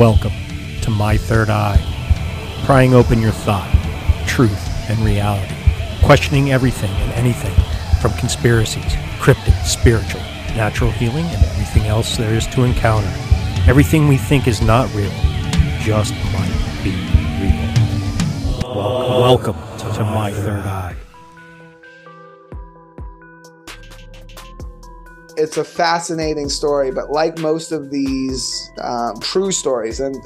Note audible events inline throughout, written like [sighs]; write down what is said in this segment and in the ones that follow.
Welcome to My Third Eye, prying open your thought, truth, and reality, questioning everything and anything from conspiracies, cryptid, spiritual, natural healing, and everything else there is to encounter. Everything we think is not real just might be real. Welcome, welcome to My Third Eye. It's a fascinating story, but like most of these um, true stories, and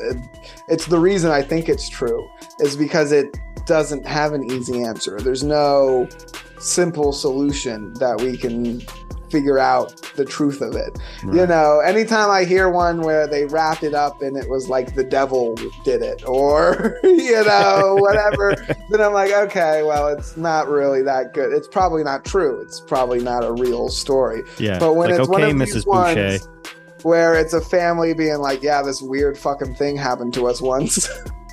it's the reason I think it's true, is because it doesn't have an easy answer. There's no simple solution that we can figure out the truth of it. Right. You know, anytime I hear one where they wrapped it up and it was like the devil did it or, [laughs] you know, [laughs] whatever, then I'm like, okay, well, it's not really that good. It's probably not true. It's probably not a real story. Yeah. But when like, it's okay, one of Mrs. these Boucher. ones where it's a family being like, yeah, this weird fucking thing happened to us once. [laughs]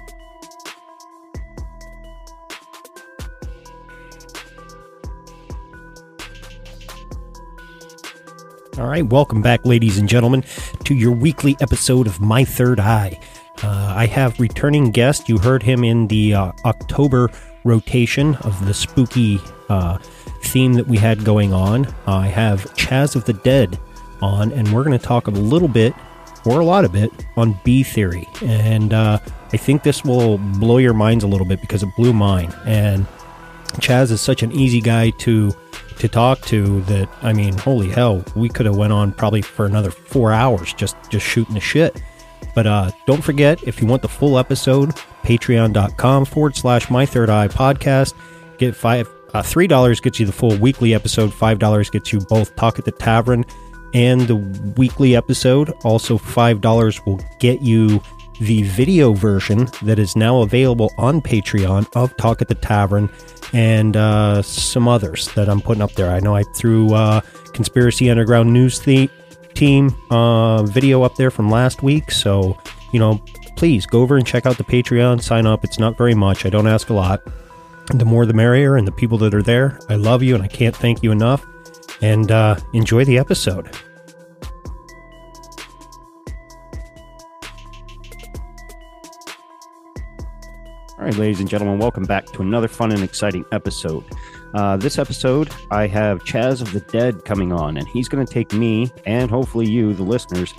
All right, welcome back, ladies and gentlemen, to your weekly episode of My Third Eye. Uh, I have returning guest. You heard him in the uh, October rotation of the spooky uh, theme that we had going on. I have Chaz of the Dead on, and we're going to talk a little bit, or a lot of it, on Bee theory. And uh, I think this will blow your minds a little bit because it blew mine. And Chaz is such an easy guy to to talk to that I mean, holy hell, we could have went on probably for another four hours just just shooting the shit. But uh, don't forget, if you want the full episode, patreon.com forward slash my third eye podcast. Get five uh, three dollars gets you the full weekly episode. Five dollars gets you both Talk at the Tavern and the weekly episode. Also, five dollars will get you the video version that is now available on Patreon of Talk at the Tavern and uh, some others that I'm putting up there. I know I threw uh, Conspiracy Underground News the- Team uh, video up there from last week. So, you know, please go over and check out the Patreon, sign up. It's not very much, I don't ask a lot. The more the merrier, and the people that are there, I love you and I can't thank you enough. And uh, enjoy the episode. All right, ladies and gentlemen, welcome back to another fun and exciting episode. Uh, this episode, I have Chaz of the Dead coming on, and he's going to take me and hopefully you, the listeners,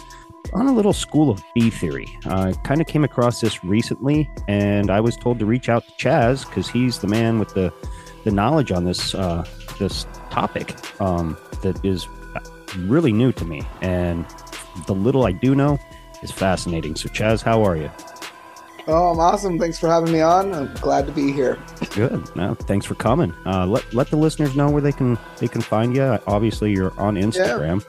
on a little school of Bee theory. I kind of came across this recently, and I was told to reach out to Chaz because he's the man with the the knowledge on this uh, this topic um, that is really new to me, and the little I do know is fascinating. So, Chaz, how are you? Oh, I'm awesome. Thanks for having me on. I'm glad to be here. Good. No, thanks for coming. Uh, let let the listeners know where they can they can find you. Obviously, you're on Instagram.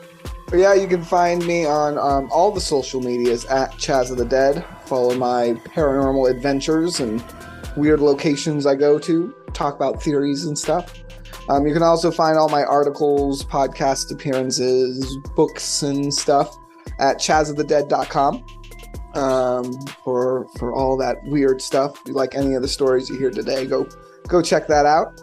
But yeah, you can find me on um, all the social medias at Chaz of the Dead. Follow my paranormal adventures and weird locations I go to. Talk about theories and stuff. Um, you can also find all my articles, podcast appearances, books, and stuff at chazofthedead.com um, for for all that weird stuff. Like any of the stories you hear today, go go check that out.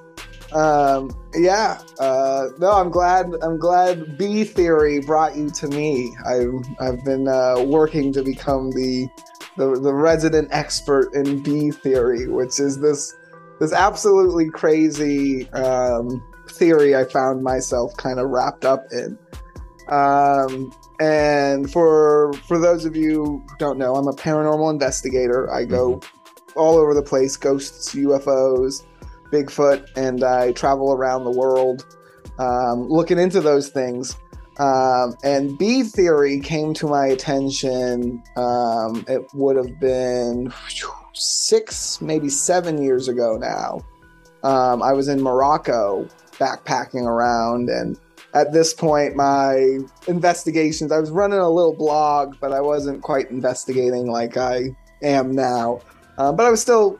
Um, yeah, uh, no, I'm glad. I'm glad Bee theory brought you to me. I've I've been uh, working to become the, the the resident expert in Bee theory, which is this this absolutely crazy um, theory I found myself kind of wrapped up in. Um, and for for those of you who don't know, I'm a paranormal investigator. I go mm-hmm. all over the place, ghosts, UFOs, Bigfoot, and I travel around the world um, looking into those things. Um, and Bee theory came to my attention. Um, it would have been six, maybe seven years ago now. Um, I was in Morocco backpacking around and at this point my investigations i was running a little blog but i wasn't quite investigating like i am now. Uh, but i was still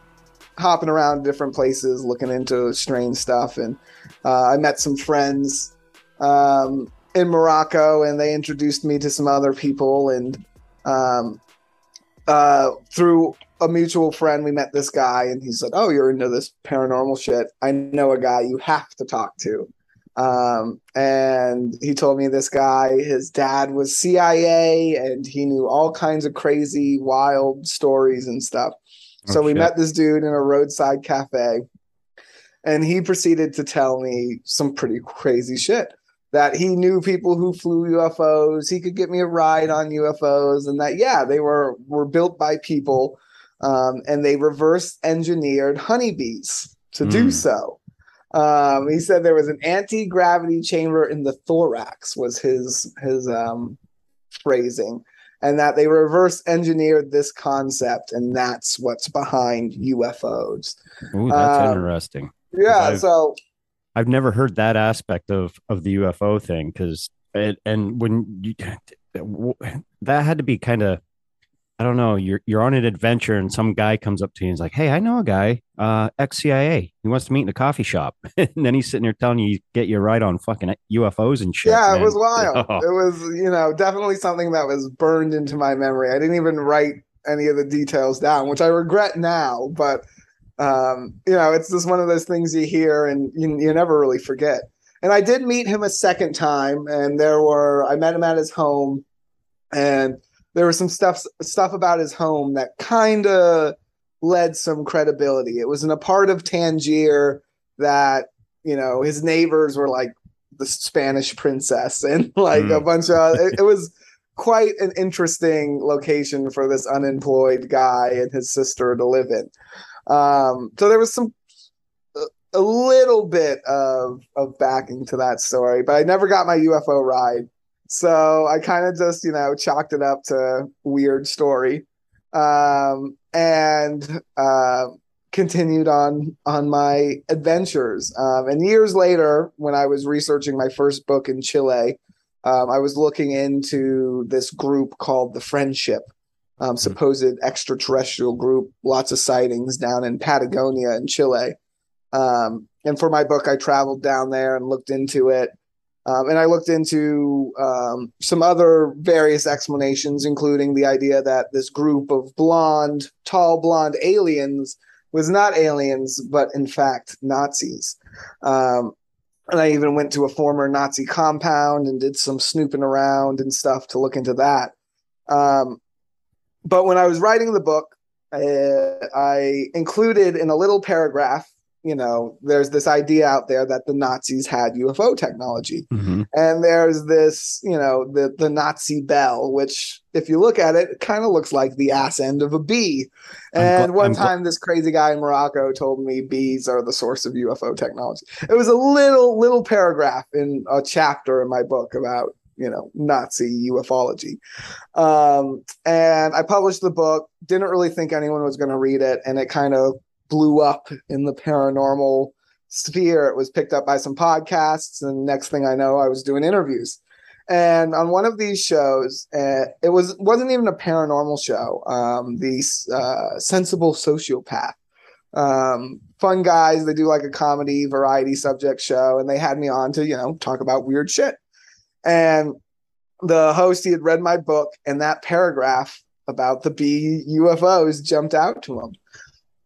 hopping around different places looking into strange stuff and uh, i met some friends um, in morocco and they introduced me to some other people and um, uh, through a mutual friend we met this guy and he said oh you're into this paranormal shit. I know a guy you have to talk to um, and he told me this guy, his dad was CIA and he knew all kinds of crazy, wild stories and stuff. Oh, so we shit. met this dude in a roadside cafe and he proceeded to tell me some pretty crazy shit that he knew people who flew UFOs. He could get me a ride on UFOs and that, yeah, they were, were built by people um, and they reverse engineered honeybees to mm. do hmm. so. Um, he said there was an anti gravity chamber in the thorax was his his um, phrasing, and that they reverse engineered this concept, and that's what's behind UFOs. Ooh, that's um, interesting. Yeah, I've, so I've never heard that aspect of of the UFO thing because and when you [sighs] that had to be kind of I don't know, you're you're on an adventure and some guy comes up to you and is like, Hey, I know a guy, uh, ex CIA. He wants to meet in a coffee shop. [laughs] and then he's sitting there telling you get you right on fucking UFOs and shit. Yeah, man. it was [laughs] wild. Oh. It was, you know, definitely something that was burned into my memory. I didn't even write any of the details down, which I regret now, but um, you know, it's just one of those things you hear and you, you never really forget. and I did meet him a second time, and there were I met him at his home, and there was some stuff stuff about his home that kind of led some credibility. It was in a part of Tangier that you know his neighbors were like the Spanish princess [laughs] and like mm. a bunch of it, it was [laughs] quite an interesting location for this unemployed guy and his sister to live in. Um, so there was some a little bit of of backing to that story, but I never got my UFO ride. So I kind of just, you know, chalked it up to weird story. Um, and uh, continued on on my adventures. Um, and years later, when I was researching my first book in Chile, um, I was looking into this group called the Friendship, um, hmm. supposed extraterrestrial group. Lots of sightings down in Patagonia in Chile. Um, and for my book, I traveled down there and looked into it. Um, and I looked into um, some other various explanations, including the idea that this group of blonde, tall blonde aliens was not aliens, but in fact Nazis. Um, and I even went to a former Nazi compound and did some snooping around and stuff to look into that. Um, but when I was writing the book, uh, I included in a little paragraph you know, there's this idea out there that the Nazis had UFO technology. Mm-hmm. And there's this, you know, the the Nazi bell, which if you look at it, it kind of looks like the ass end of a bee. And gl- one I'm time gl- this crazy guy in Morocco told me bees are the source of UFO technology. It was a little little paragraph in a chapter in my book about you know Nazi ufology. Um, and I published the book. Didn't really think anyone was going to read it, and it kind of blew up in the paranormal sphere. It was picked up by some podcasts, and next thing I know, I was doing interviews. And on one of these shows, uh, it was wasn't even a paranormal show. Um, the uh, sensible sociopath, um, fun guys. They do like a comedy variety subject show, and they had me on to you know talk about weird shit. And the host he had read my book, and that paragraph about the bee UFOs jumped out to him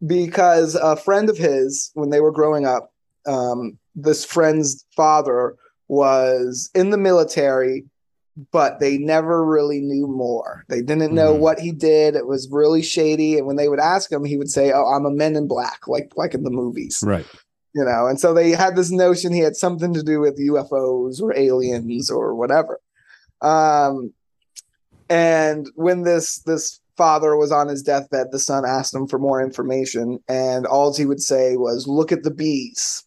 because a friend of his, when they were growing up, um, this friend's father was in the military, but they never really knew more. They didn't know mm-hmm. what he did. It was really shady. And when they would ask him, he would say, "Oh, I'm a Men in Black," like like in the movies, right? You know. And so they had this notion he had something to do with UFOs or aliens or whatever. Um, and when this this father was on his deathbed, the son asked him for more information, and all he would say was, "Look at the bees."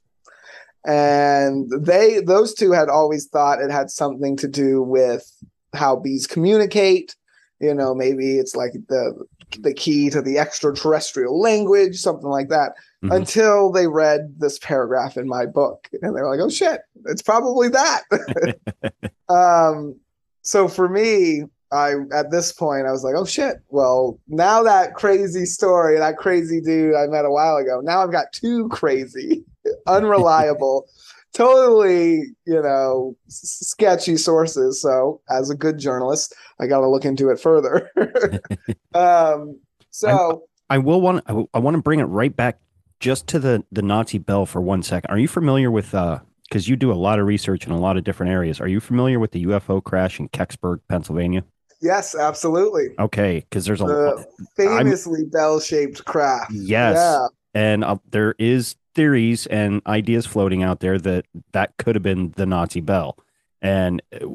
And they, those two, had always thought it had something to do with how bees communicate. You know, maybe it's like the the key to the extraterrestrial language, something like that. Mm-hmm. Until they read this paragraph in my book, and they were like, "Oh shit, it's probably that." [laughs] [laughs] um, so for me, I at this point I was like, oh shit. Well, now that crazy story, that crazy dude I met a while ago, now I've got two crazy, [laughs] unreliable, [laughs] totally, you know, s- sketchy sources. So as a good journalist, I got to look into it further. [laughs] um, so I, I will want I, I want to bring it right back just to the the Nazi bell for one second. Are you familiar with uh because you do a lot of research in a lot of different areas. Are you familiar with the UFO crash in Kecksburg, Pennsylvania? Yes, absolutely. Okay, because there's a the famously bell-shaped craft. Yes, yeah. and uh, there is theories and ideas floating out there that that could have been the Nazi bell. And uh,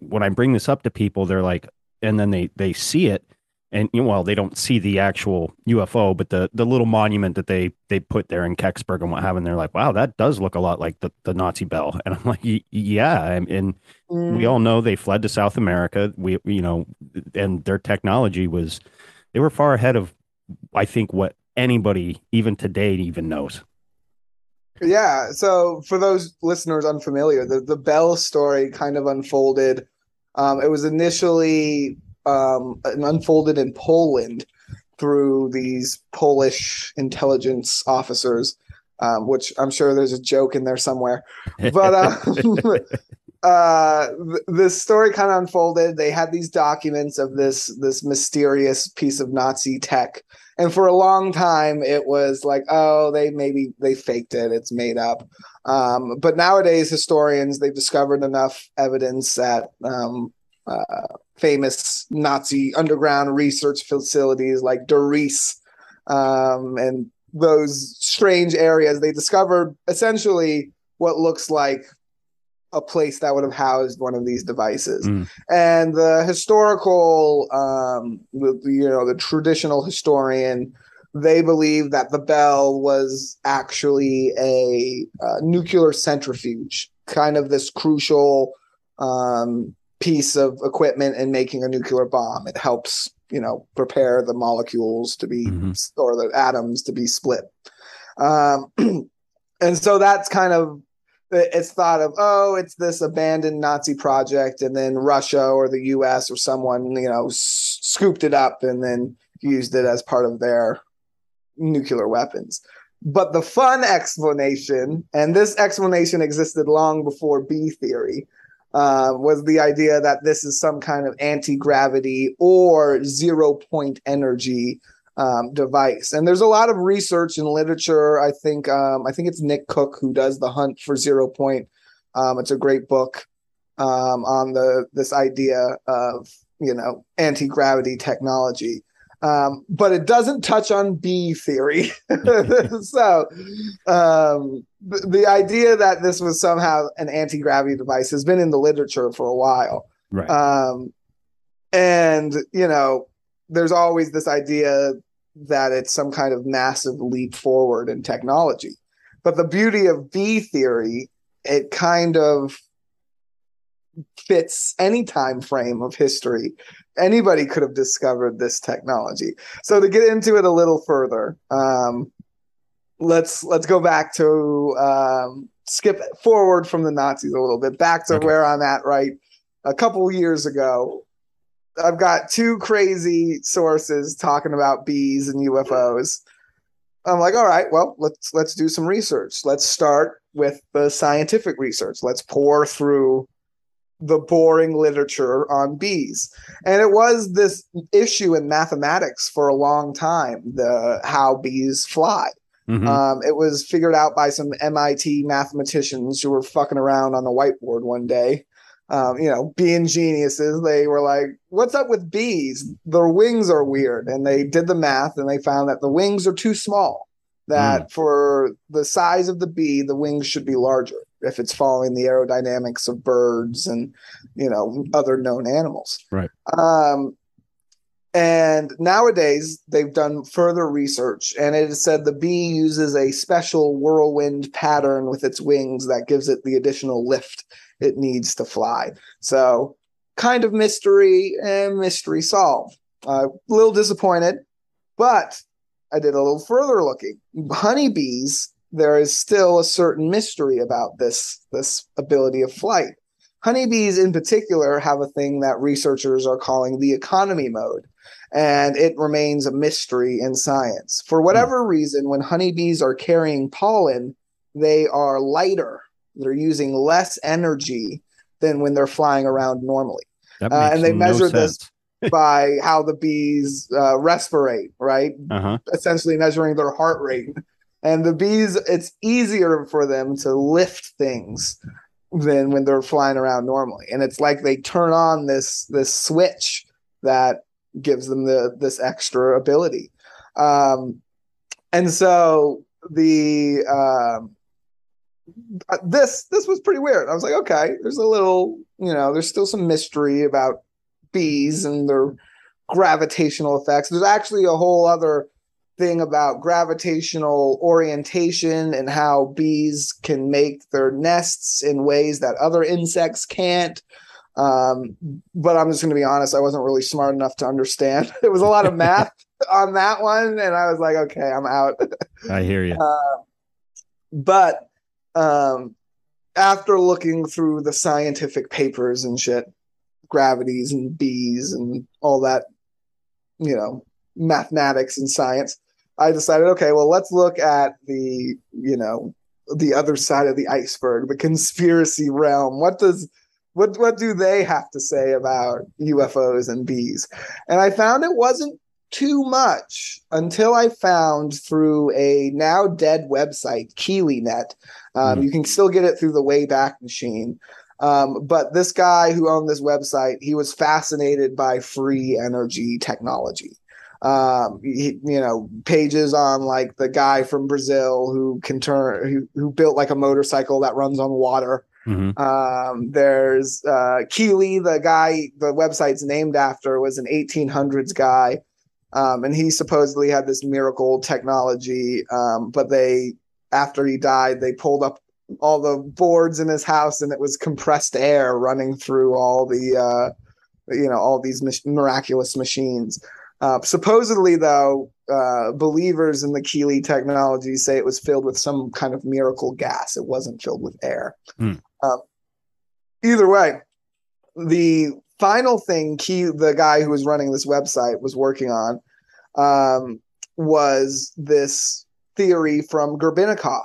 when I bring this up to people, they're like, and then they they see it, and you know, well, they don't see the actual UFO, but the the little monument that they they put there in Kecksburg and what have, and they're like, wow, that does look a lot like the, the Nazi bell. [laughs] And I'm like, yeah, and, and mm. we all know they fled to South America. We you know, and their technology was they were far ahead of I think what anybody even today even knows. Yeah. So for those listeners unfamiliar, the the Bell story kind of unfolded. Um, it was initially um, unfolded in Poland through these Polish intelligence officers, um, which I'm sure there's a joke in there somewhere. But uh, [laughs] uh, th- this story kind of unfolded. They had these documents of this this mysterious piece of Nazi tech, and for a long time it was like, oh, they maybe they faked it. It's made up. Um, but nowadays, historians they've discovered enough evidence that um, uh, famous Nazi underground research facilities like Der Riese um, and those strange areas. They discovered essentially what looks like a place that would have housed one of these devices. Mm. And the historical, um, you know, the traditional historian, they believe that the bell was actually a, uh nuclear centrifuge, kind of this crucial um, piece of equipment and making a nuclear bomb. It helps, you know, prepare the molecules to be Mhm. or the atoms to be split. Um, [clears throat] and so that's kind of it's thought of oh it's this abandoned nazi project and then russia or the us or someone you know s- scooped it up and then used it as part of their nuclear weapons but the fun explanation and this explanation existed long before bee theory uh, was the idea that this is some kind of anti-gravity or zero point energy um, device. And there's a lot of research and literature. I think um, I think it's Nick Cook who does the hunt for zero point. Um, it's a great book um, on the this idea of you know anti gravity technology. Um, but it doesn't touch on Bee theory. [laughs] so um, the, the idea that this was somehow an anti gravity device has been in the literature for a while. Right. Um, and you know, there's always this idea that it's some kind of massive leap forward in technology. But the beauty of Bee theory, it kind of fits any time frame of history. Anybody could have discovered this technology. So to get into it a little further, um, let's let's go back to um, skip forward from the Nazis a little bit back to Okay. where I'm at right a couple years ago. I've got two crazy sources talking about bees and UFOs. I'm like, all right, well, let's let's do some research. Let's start with the scientific research. Let's pour through the boring literature on bees. And it was this issue in mathematics for a long time, the how bees fly. Mhm. Um, it was figured out by some MIT mathematicians who were fucking around on the whiteboard one day. Um, you know, being geniuses, they were like, "What's up with bees? Their wings are weird." And they did the math, and they found that the wings are too small. That for the size of the bee, the wings should be larger if it's following the aerodynamics of birds and you know other known animals. Right. Um, and nowadays, they've done further research, and it is said the bee uses a special whirlwind pattern with its wings that gives it the additional lift it needs to fly. So, kind of mystery and mystery solved. Uh, a little disappointed, but I did a little further looking. Honeybees, there is still a certain mystery about this this ability of flight. Honeybees, in particular, have a thing that researchers are calling the economy mode, and it remains a mystery in science. For whatever reason, when honeybees are carrying pollen, they are lighter. They're using less energy than when they're flying around normally uh, and they no measured this- [laughs] by how the bees uh, respirate, right? Uh-huh. essentially measuring their heart rate. And the bees, it's easier for them to lift things than when they're flying around normally. And it's like they turn on this this switch that gives them the this extra ability. Um, and so the um, uh, this this was pretty weird. I was like, okay, there's a little, you know, there's still some mystery about bees and their gravitational effects. There's actually a whole other thing about gravitational orientation and how bees can make their nests in ways that other insects can't. Um, but I'm just going to be honest, I wasn't really smart enough to understand. [laughs] It was a lot of math [laughs] on that one, and I was like, okay, I'm out. I hear you. [laughs] Uh, but um, after looking through the scientific papers and shit, gravities and bees and all that, you know, mathematics and science, I decided, okay, well, let's look at the, you know, the other side of the iceberg, the conspiracy realm. What does What what do they have to say about UFOs and bees? And I found it wasn't too much until I found through a now dead website, KeelyNet. Um, mm. You can still get it through the Wayback Machine. Um, but this guy who owned this website, he was fascinated by free energy technology. Um, he, you know, pages on like the guy from Brazil who can turn, who, who built like a motorcycle that runs on water. Mm-hmm. Um, there's uh, Keely, the guy the website's named after, was an 1800s guy. Um, and he supposedly had this miracle technology, um, but they, after he died, they pulled up all the boards in his house and it was compressed air running through all the, uh, you know, all these miraculous machines. Uh, supposedly, though, uh, believers in the Keely technology say it was filled with some kind of miracle gas. It wasn't filled with air. Mm. either way, the final thing Key, the guy who was running this website, was working on um, was this theory from Grebennikov.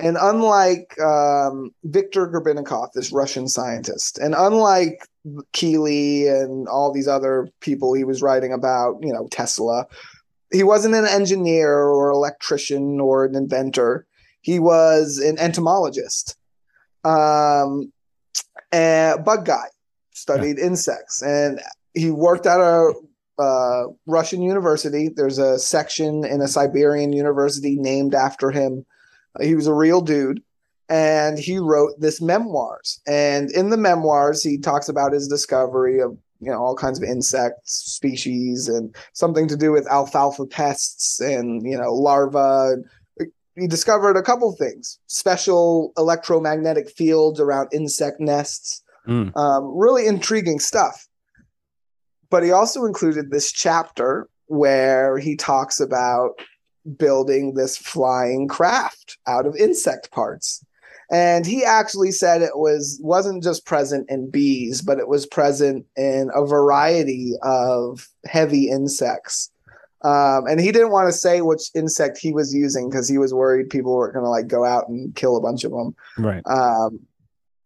And unlike um, Viktor Grebennikov, this Russian scientist, and unlike Keely and all these other people he was writing about, you know, Tesla. He wasn't an engineer or electrician or an inventor. He was an entomologist, um, a bug guy, studied yeah. insects, and he worked at a uh, Russian university. There's a section in a Siberian university named after him. He was a real dude and he wrote this memoirs. And in the memoirs, he talks about his discovery of you know all kinds of insect species and something to do with alfalfa pests and you know larvae. He discovered a couple things: special electromagnetic fields around insect nests. Mm. Um, really intriguing stuff. But he also included this chapter where he talks about building this flying craft out of insect parts. And he actually said it was wasn't just present in bees but it was present in a variety of heavy insects. Um, and he didn't want to say which insect he was using because he was worried people were going to like go out and kill a bunch of them right. Um,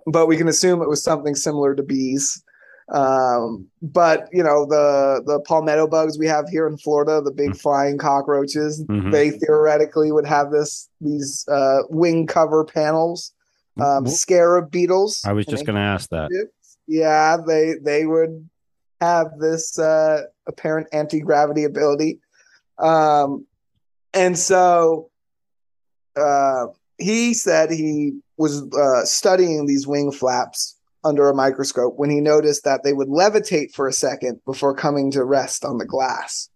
but we can assume it was something similar to bees um, but you know the the palmetto bugs we have here in Florida, the big mm-hmm. flying cockroaches, mm-hmm. they theoretically would have this these uh, wing cover panels. Um, scarab beetles. I was just going to ask that. Yeah, they they would have this uh, apparent anti gravity ability, um, and so uh, he said he was uh, studying these wing flaps under a microscope when he noticed that they would levitate for a second before coming to rest on the glass.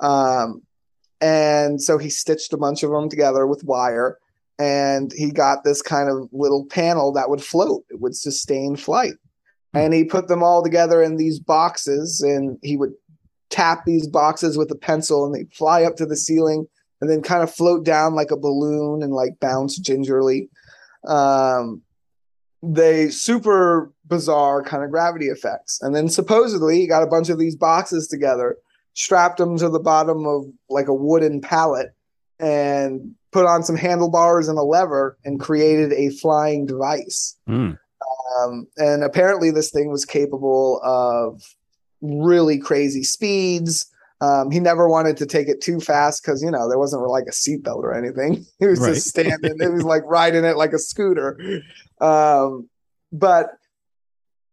Um, and so he stitched a bunch of them together with wire and he got this kind of little panel that would float, it would sustain flight. Hmm. And he put them all together in these boxes and he would tap these boxes with a pencil and they'd fly up to the ceiling and then kind of float down like a balloon and like bounce gingerly. Um, they super bizarre kind of gravity effects. And then supposedly he got a bunch of these boxes together, strapped them to the bottom of like a wooden pallet, and put on some handlebars and a lever and created a flying device. Mm. Um, and apparently, this thing was capable of really crazy speeds. Um, he never wanted to take it too fast because you know there wasn't like a seatbelt or anything. [laughs] He was right. just standing. it was [laughs] like riding it like a scooter. Um, but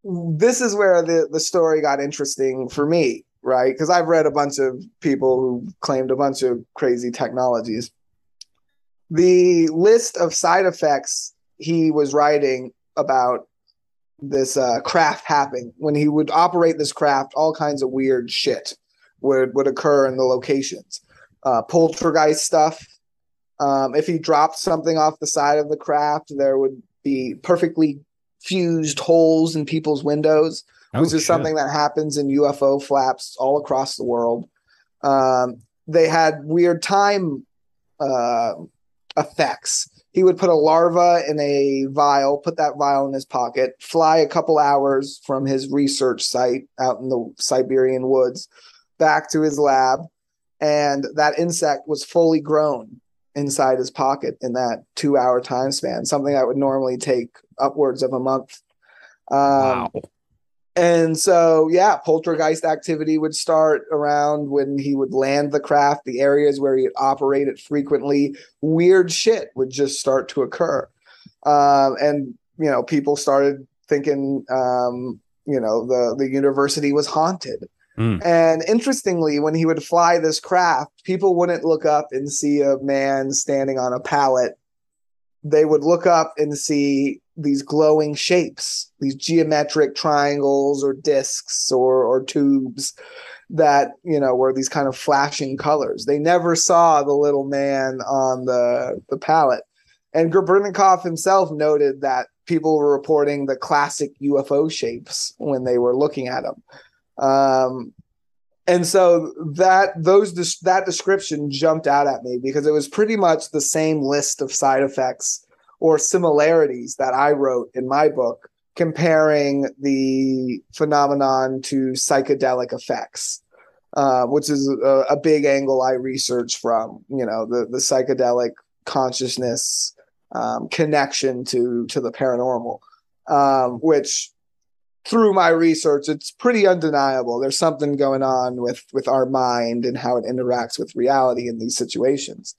this is where the the story got interesting for me, right? Because I've read a bunch of people who claimed a bunch of crazy technologies. The list of side effects he was writing about this uh, craft happening when he would operate this craft, all kinds of weird shit would would occur in the locations. Uh, poltergeist stuff. Um, if he dropped something off the side of the craft, there would be perfectly fused holes in people's windows, oh, which is shit. something that happens in UFO flaps all across the world. Um, they had weird time uh, effects. He would put a larva in a vial, put that vial in his pocket, fly a couple hours from his research site out in the Siberian woods back to his lab, and that insect was fully grown inside his pocket in that two hour time span, something that would normally take upwards of a month. Um, wow. And so, yeah, poltergeist activity would start around when he would land the craft, the areas where he operated frequently. Weird shit would just start to occur. Um, and, you know, people started thinking, um, you know, the, the university was haunted. Mm. And interestingly, when he would fly this craft, people wouldn't look up and see a man standing on a pallet. They would look up and see these glowing shapes, these geometric triangles or discs or or tubes that you know were these kind of flashing colors. They never saw the little man on the the pallet. And Grebennikov himself noted that people were reporting the classic UFO shapes when they were looking at them. Um, and so that those that description jumped out at me because it was pretty much the same list of side effects or similarities that I wrote in my book comparing the phenomenon to psychedelic effects, uh, which is a, a, big angle I research from. You know, the the psychedelic consciousness um, connection to to the paranormal, um, which through my research, it's pretty undeniable. There's something going on with with our mind and how it interacts with reality in these situations.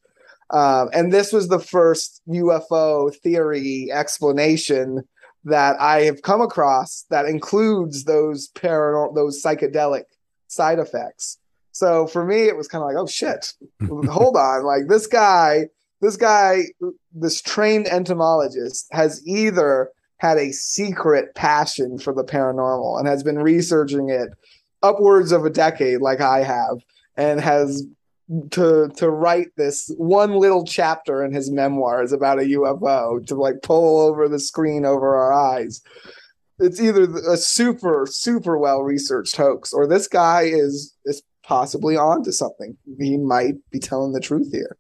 Um, and this was the first UFO theory explanation that I have come across that includes those paranormal, those psychedelic side effects. So for me, it was kind of like, oh shit, [laughs] hold on, like this guy, this guy, this trained entomologist has either had a secret passion for the paranormal and has been researching it upwards of a decade, like I have, and has to to write this one little chapter in his memoirs about a UFO to like pull over the screen over our eyes. It's either a super super well researched hoax or this guy is is possibly onto something. He might be telling the truth here.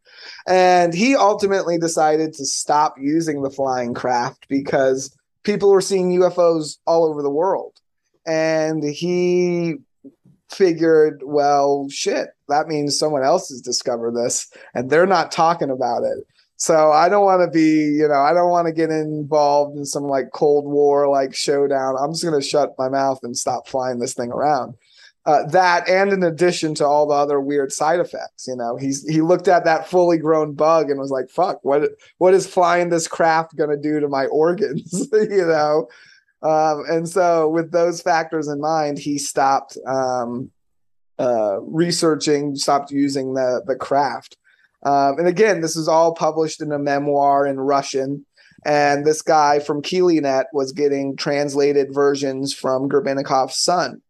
And he ultimately decided to stop using the flying craft because people were seeing UFOs all over the world. And he figured, well, shit, that means someone else has discovered this and they're not talking about it. So I don't want to be, you know, I don't want to get involved in some like Cold War like showdown. I'm just going to shut my mouth and stop flying this thing around. Uh, that and in addition to all the other weird side effects, you know, he's he looked at that fully grown bug and was like, "Fuck, what what is flying this craft going to do to my [laughs] organs?" [laughs] you know, um, and so, with those factors in mind, he stopped um, uh, researching, stopped using the the craft. Um, and again, this is all published in a memoir in Russian. And this guy from KeelyNet was getting translated versions from Grebennikov's son.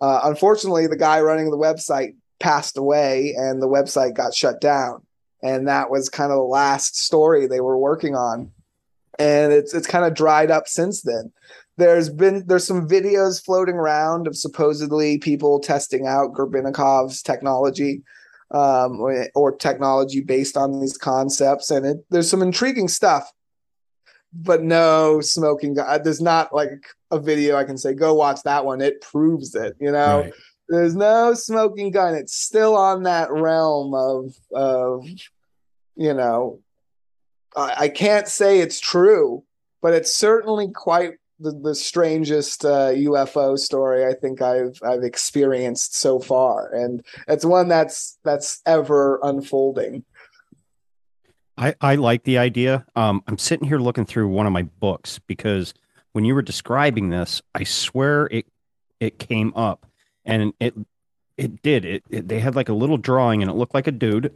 Uh, unfortunately, the guy running the website passed away, and the website got shut down. And that was kind of the last story they were working on. And it's it's kind of dried up since then there's been there's some videos floating around of supposedly people testing out Grebennikov's technology um, or, or, technology based on these concepts, and it, there's some intriguing stuff. But no smoking gun. There's not like a video I can say go watch that one. It proves it. You know, right. there's no smoking gun. It's still on that realm of of you know. I, I can't say it's true, but it's certainly quite the, the strangest uh, UFO story I think I've I've experienced so far, and it's one that's that's ever unfolding. I I like the idea. Um, I'm sitting here looking through one of my books because when you were describing this, I swear it it came up, and it it did. It, it they had like a little drawing, and it looked like a dude,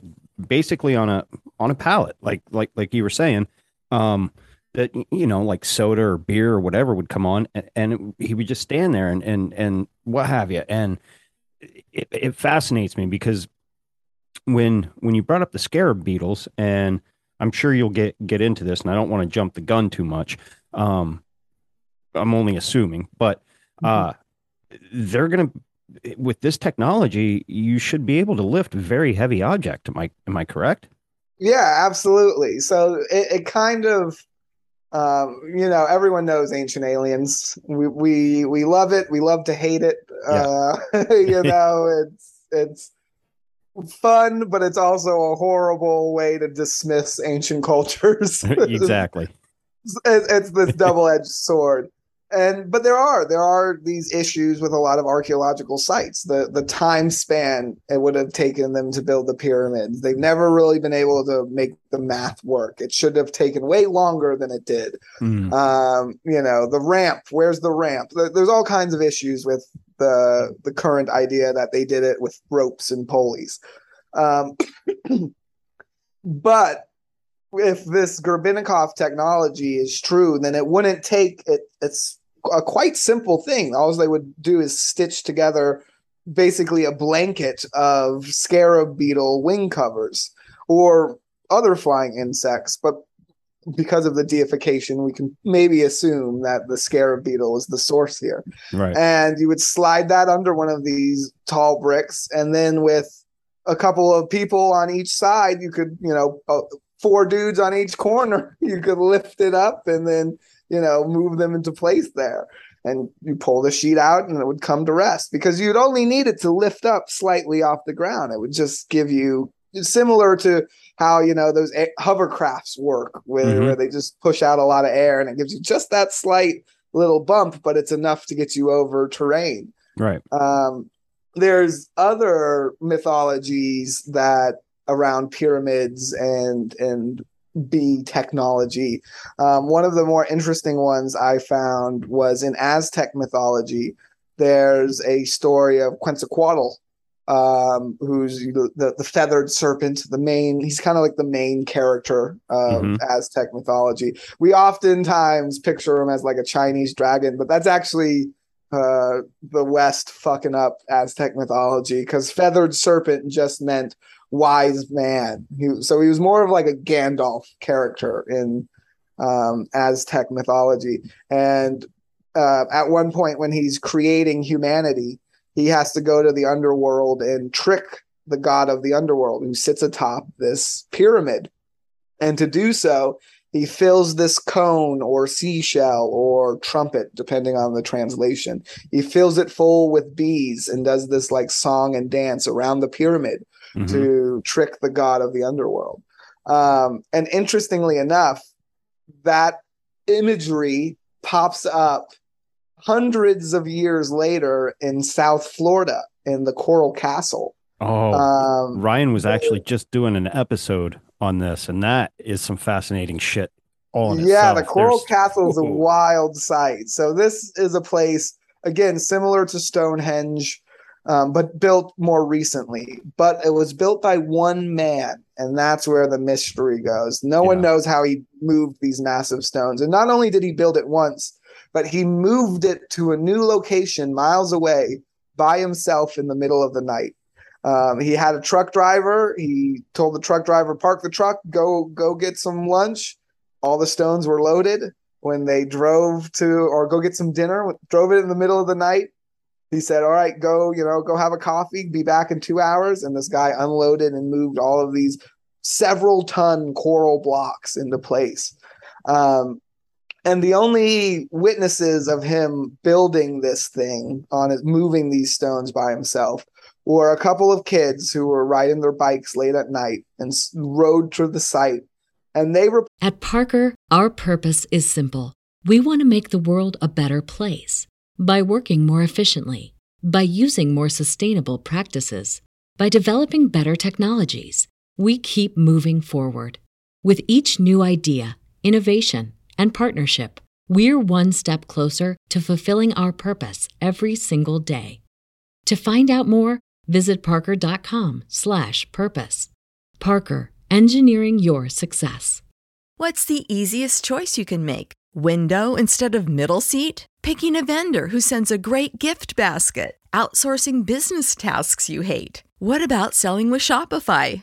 basically on a on a pallet, like like like you were saying. Um, that you know like soda or beer or whatever would come on and, and he would just stand there and and and what have you and it, it fascinates me because when when you brought up the scarab beetles and i'm sure you'll get get into this and i don't want to jump the gun too much um i'm only assuming but uh mm-hmm. they're gonna with this technology you should be able to lift very heavy object am i am i correct yeah absolutely so it, it kind of um, you know, everyone knows Ancient Aliens. We we we love it. We love to hate it. Yeah. Uh, [laughs] you know, it's it's fun, but it's also a horrible way to dismiss ancient cultures. [laughs] exactly. it's, it's this double edged sword. and but there are there are these issues with a lot of archaeological sites the the time span it would have taken them to build the pyramids they've never really been able to make the math work it should have taken way longer than it did mm. um, you know the ramp where's the ramp there's all kinds of issues with the the current idea that they did it with ropes and pulleys um, but if this Grebennikov technology is true, then it wouldn't take it. It's a quite simple thing. All they would do is stitch together basically a blanket of scarab beetle wing covers or other flying insects. But because of the deification, we can maybe assume that the scarab beetle is the source here. Right. And you would slide that under one of these tall bricks, and then with a couple of people on each side, you could, you know, uh, four dudes on each corner, [laughs] you could lift it up and then you know, move them into place there. And you pull the sheet out and it would come to rest because you'd only need it to lift up slightly off the ground. It would just give you similar to how, you know, those hovercrafts work where, mm-hmm. where they just push out a lot of air and it gives you just that slight little bump, but it's enough to get you over terrain. Right. Um, there's other mythologies that around pyramids and and bee technology. Um, one of the more interesting ones I found was in Aztec mythology. There's a story of Quetzalcoatl, um, who's the, the, the, feathered serpent, the main, he's kind of like the main character of mm-hmm. Aztec mythology. We oftentimes picture him as like a Chinese dragon, but that's actually uh, the West fucking up Aztec mythology because feathered serpent just meant wise man. He, so he was more of like a Gandalf character in um, Aztec mythology. And uh, at one point, when he's creating humanity, he has to go to the underworld and trick the god of the underworld who sits atop this pyramid. And to do so, he fills this cone or seashell or trumpet, depending on the translation. He fills it full with bees and does this like song and dance around the pyramid mm-hmm. to trick the god of the underworld. Um, and interestingly enough, that imagery pops up hundreds of years later in South Florida in the Coral Castle. Oh, um, Ryan was actually just doing an episode on this, and that is some fascinating shit. All yeah, itself. the Coral There's... Castle is a wild site. So this is a place again similar to Stonehenge um, but built more recently. But it was built by one man, and that's where the mystery goes. No yeah. one knows how he moved these massive stones. And not only did he build it once, but he moved it to a new location miles away by himself in the middle of the night. Um, he had a truck driver. He told the truck driver, "Park the truck, go go get some lunch." All the stones were loaded. When they drove to or go get some dinner, drove it in the middle of the night he said, All right, go, you know, go have a coffee, be back in two hours. And this guy unloaded and moved all of these several ton coral blocks into place. Um, and the only witnesses of him building this thing on it, moving these stones by himself, were a couple of kids who were riding their bikes late at night and rode to the site. And they were. At Parker, our purpose is simple we want to make the world a better place by working more efficiently, by using more sustainable practices, by developing better technologies, we keep moving forward. With each new idea, innovation, and partnership, we're one step closer to fulfilling our purpose every single day. To find out more, visit parker.com/purpose. Parker, engineering your success. What's the easiest choice you can make? Window instead of middle seat? Picking a vendor who sends a great gift basket? Outsourcing business tasks you hate? What about selling with Shopify?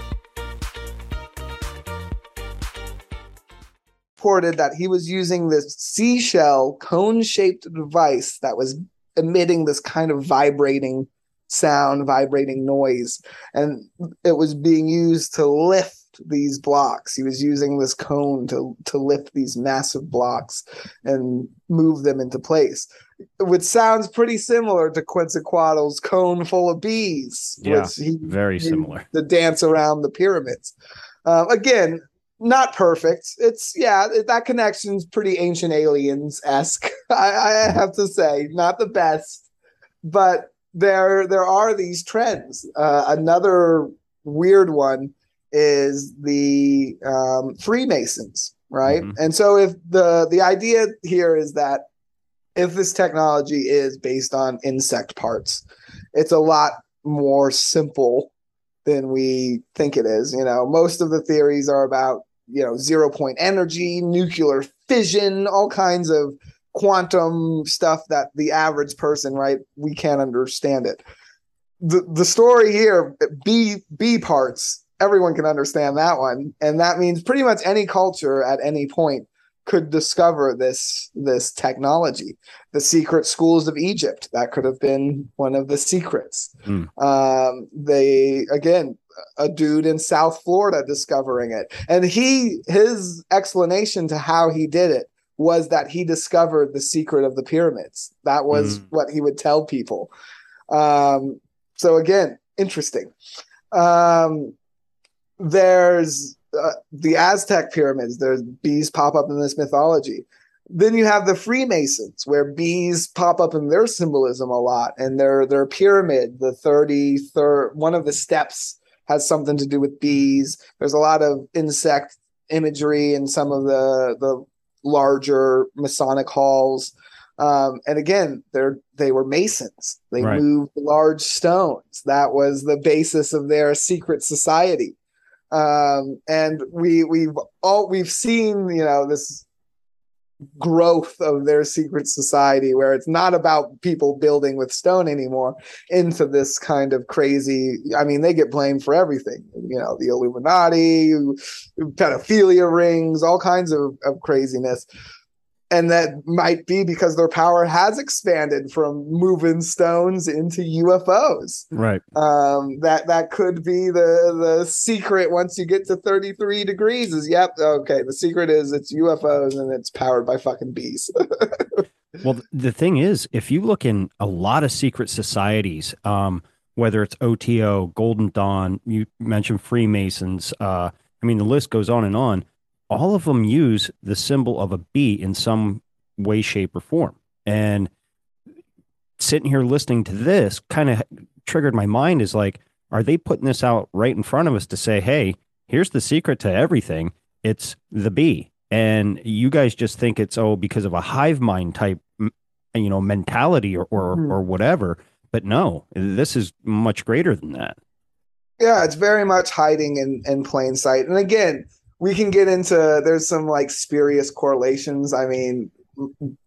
Reported that he was using this seashell cone shaped device that was emitting this kind of vibrating sound, vibrating noise. And it was being used to lift these blocks. He was using this cone to, to lift these massive blocks and move them into place. Which sounds pretty similar to Quetzalcoatl's cone full of bees. Yeah, which he, very similar. The dance around the pyramids. Uh, again, not perfect. It's yeah, that connection's pretty ancient aliens esque. [laughs] I, I have to say, not the best, but there there are these trends. Uh, another weird one is the um, Freemasons, right? Mhm. And so if the the idea here is that if this technology is based on insect parts, it's a lot more simple than we think it is. You know, most of the theories are about you know zero point energy, nuclear fission, all kinds of quantum stuff that the average person, right, we can't understand it. The the story here, bee bee parts, everyone can understand that one, and that means pretty much any culture at any point could discover this this technology. The secret schools of Egypt that could have been one of the secrets. Hmm. Um, they again a dude in South Florida discovering it. And he his explanation to how he did it was that he discovered the secret of the pyramids. That was Mm. what he would tell people. Um, so again, interesting. Um, there's uh, the Aztec pyramids. There's bees pop up in this mythology. Then you have the Freemasons, where bees pop up in their symbolism a lot, and their their pyramid, the thirty third, one of the steps has something to do with bees. There's a lot of insect imagery in some of the the larger Masonic halls. Um, and again, they're they were masons. They Right. moved large stones. That was the basis of their secret society. Um, and we we've all we've seen, you know, this growth of their secret society where it's not about people building with stone anymore into this kind of crazy i mean they get blamed for everything you know the illuminati pedophilia rings all kinds of, of craziness and that might be because their power has expanded from moving stones into ufos Right. um that that could be the the secret once you get to 33 degrees is yep okay the secret is it's ufos and it's powered by fucking bees [laughs] Well, the thing is, if you look in a lot of secret societies, um, whether it's OTO, Golden Dawn, you mentioned Freemasons, uh, I mean, the list goes on and on. All of them use the symbol of a bee in some way, shape, or form. And sitting here listening to this kind of triggered my mind is like, are they putting this out right in front of us to say, hey, here's the secret to everything? It's the bee. And you guys just think it's, oh, because of a hive mind type you know mentality or or, Mhm. or whatever but no this is much greater than that yeah it's very much hiding in in plain sight and again we can get into there's some like spurious correlations i mean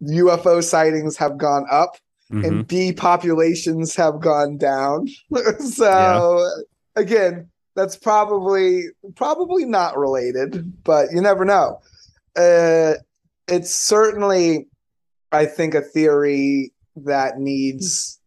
ufo sightings have gone up Mhm. and bee populations have gone down. [laughs] so again, that's probably probably not related, but you never know. uh, it's certainly, I think, a theory that needs.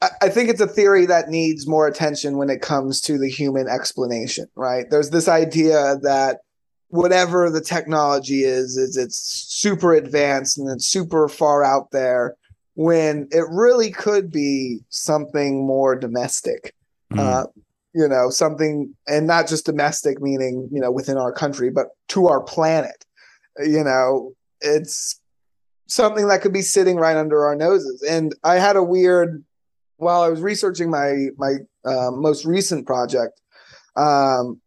I, I think it's a theory that needs more attention when it comes to the human explanation, right? There's this idea that whatever the technology is, is it's super advanced and it's super far out there when it really could be something more domestic. Mm. Uh, you know, something and not just domestic meaning, you know, within our country, but to our planet. You know, it's something that could be sitting right under our noses. And I had a weird while I was researching my my uh, most recent project, um,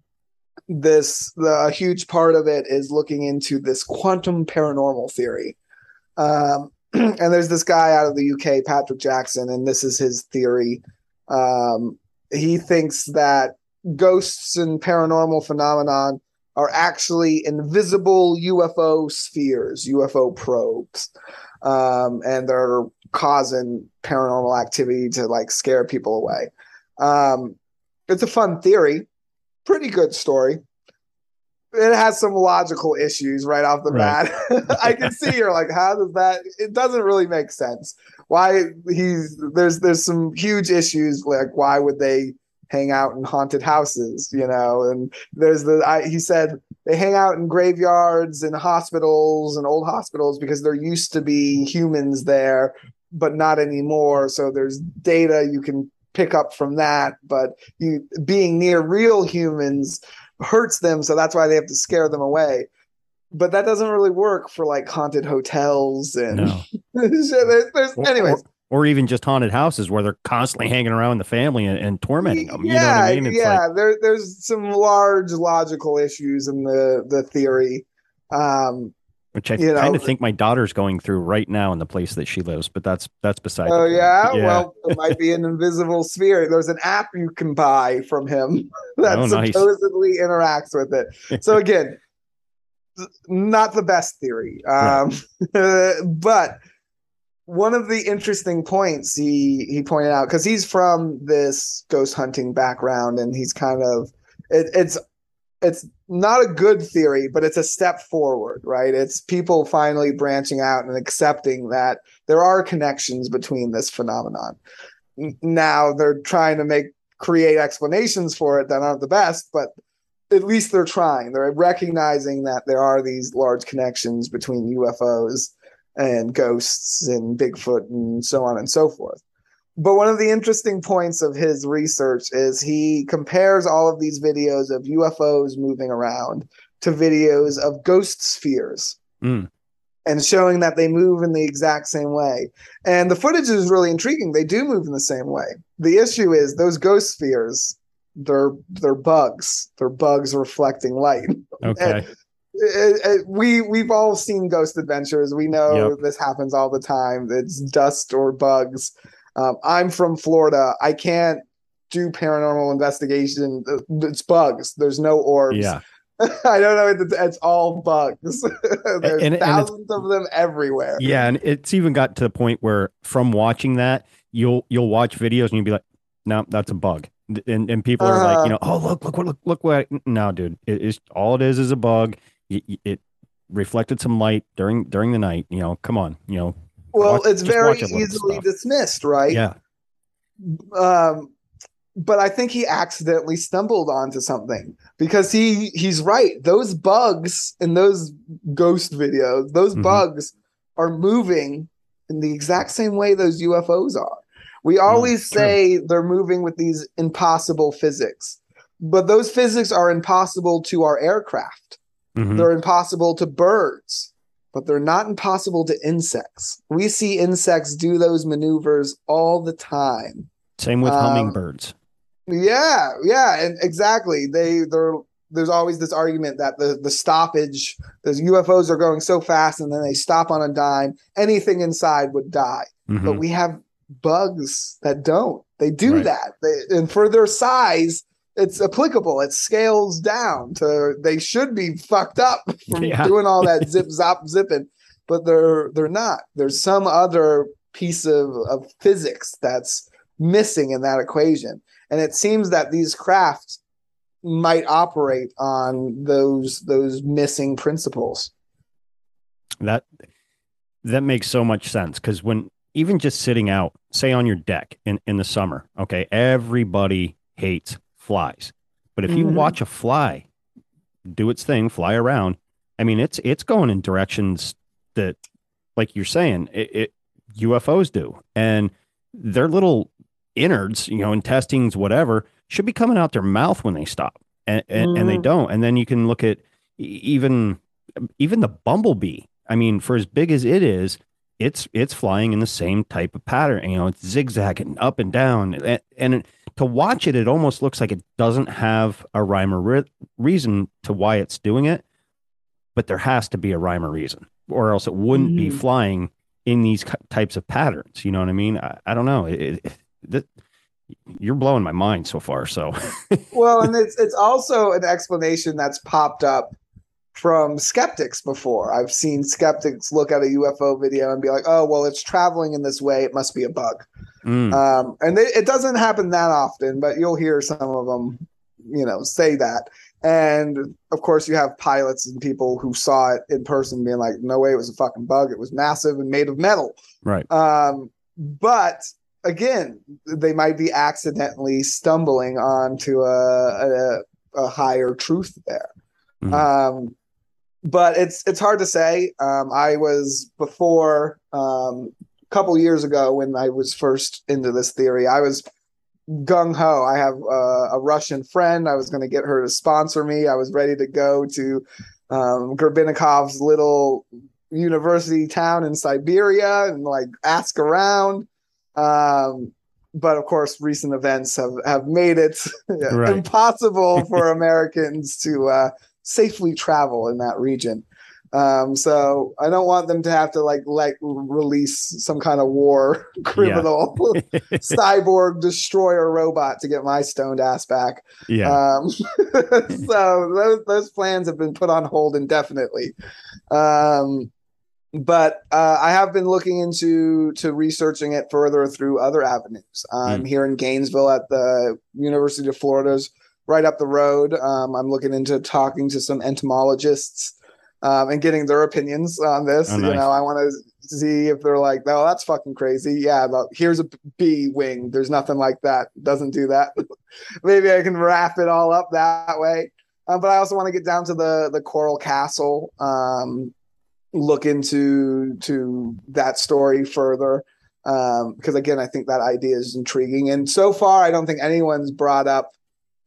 this the, a huge part of it is looking into this quantum paranormal theory. Um, [clears throat] and there's this guy out of the UK, Patrick Jackson, and this is his theory. Um, he thinks that ghosts and paranormal phenomenon are actually invisible UFO spheres, UFO probes, um, and they're causing paranormal activity to like scare people away. Um, it's a fun theory, pretty good story. It has some logical issues right off the right. bat. [laughs] I can see you're like, how does that? It doesn't really make sense. Why he's there's there's some huge issues like why would they hang out in haunted houses, you know. And there's the I, he said they hang out in graveyards and hospitals and old hospitals because there used to be humans there, but not anymore. So there's data you can pick up from that, but you being near real humans hurts them, so that's why they have to scare them away. But that doesn't really work for like haunted hotels and no. [laughs] there's, there's, anyways or even just haunted houses where they're constantly hanging around the family and, and tormenting them. You yeah, know what I mean? It's yeah. Like, there, there's some large logical issues in the the theory. Um, which I kind of think my daughter's going through right now in the place that she lives, but that's that's beside. Oh yeah? yeah? well, it might be an invisible sphere. There's an app you can buy from him [laughs] that oh, nice. supposedly interacts with it. So [laughs] again, not the best theory, um, [laughs] but one of the interesting points he he pointed out because he's from this ghost hunting background and he's kind of it, it's it's not a good theory but it's a step forward right? It's people finally branching out and accepting that there are connections between this phenomenon. Now they're trying to make create explanations for it that aren't the best but at least they're trying. They're recognizing that there are these large connections between ufos and ghosts and Bigfoot and so on and so forth. But one of the interesting points of his research is he compares all of these videos of UFOs moving around to videos of ghost spheres. Mm. And showing that they move in the exact same way. And the footage is really intriguing. They do move in the same way. The issue is those ghost spheres, they're they're bugs. They're bugs reflecting light. [laughs] Okay. And it, it, we we've all seen ghost adventures. We know yep. this happens all the time. It's dust or bugs. Um, I'm from Florida. I can't do paranormal investigation. It's bugs. There's no orbs. Yeah. [laughs] I don't know. It's, it's all bugs. [laughs] There's and, thousands and of them everywhere. Yeah, and it's even got to the point where from watching that, you'll you'll watch videos and you'll be like, "No, that's a bug." And and people are uh, like, you know, "Oh look, look, what look, look what!" No, dude, it is all it is is a bug it, it reflected some light during during the night. You know, come on, you know. Well, watch, it's very easily dismissed, right? Yeah. Um, but I think he accidentally stumbled onto something because he he's right. Those bugs in those ghost videos, those mm-hmm. bugs are moving in the exact same way those UFOs are. We mm, always mm, say they're moving with these impossible physics, but those physics are impossible to our aircraft. Mm-hmm. They're impossible to birds, but they're not impossible to insects. We see insects do those maneuvers all the time. Same with um, hummingbirds. Yeah, yeah, and exactly. They they're there's always this argument that the the stoppage, those UFOs are going so fast and then they stop on a dime, anything inside would die. Mm-hmm. But we have bugs that don't. They do right. that. They, and for their size, it's applicable. It scales down to they should be fucked up [laughs] from yeah. doing all that zip [laughs] zop zipping, but they're they're not. There's some other piece of, of physics that's missing in that equation. And it seems that these crafts might operate on those those missing principles. That that makes so much sense because when even just sitting out, say on your deck in, in the summer, okay, everybody hates flies. But if you Mhm. watch a fly do its thing, fly around, I mean it's it's going in directions that like you're saying, it, it UFOs do. And their little innards, you know, intestines, whatever, should be coming out their mouth when they stop. And and, and they Mhm. don't. And then you can look at even even the bumblebee. I mean, for as big as it is, it's it's flying in the same type of pattern. You know, it's zigzagging up and down, and, and to watch it, it almost looks like it doesn't have a rhyme or re- reason to why it's doing it. But there has to be a rhyme or reason, or else it wouldn't be Mhm. flying in these types of patterns. You know what I mean? I, I don't know. It, it, that, you're blowing my mind so far. So [laughs] well, and it's it's also an explanation that's popped up from skeptics before. I've seen skeptics look at a UFO video and be like, "Oh, well, it's traveling in this way; it must be a bug." Mm, Um, and they, it doesn't happen that often, but you'll hear some of them, you know, say that. And of course, you have pilots and people who saw it in person being like, "No way, it was a fucking bug! It was massive and made of metal." right. Um, but again, they might be accidentally stumbling onto a, a, a higher truth there. Mhm. Um, but it's it's hard to say. Um, I was before um, a couple years ago when I was first into this theory. I was gung ho. I have uh, a Russian friend. I was going to get her to sponsor me. I was ready to go to um, little university town in Siberia and like ask around. Um, but of course, recent events have, have made it [laughs] Right. impossible for [laughs] Americans to uh, safely travel in that region. Um, so I don't want them to have to like like release some kind of war [laughs] criminal [laughs] cyborg destroyer robot to get my stoned ass back. Yeah. Um, [laughs] so those those plans have been put on hold indefinitely. Um, but uh, I have been looking into to researching it further through other avenues. I'm here in Gainesville at the University of Florida's right up the road. Um, I'm looking into talking to some entomologists um, and getting their opinions on this. Oh, You know, I want to see if they're like, "No, that's fucking crazy." Yeah, but here's a bee wing. There's nothing like that. Doesn't do that. [laughs] Maybe I can wrap it all up that way. Um, but I also want to get down to the the Coral Castle. Um, look into to that story further because again, I think that idea is intriguing. And so far, I don't think anyone's brought up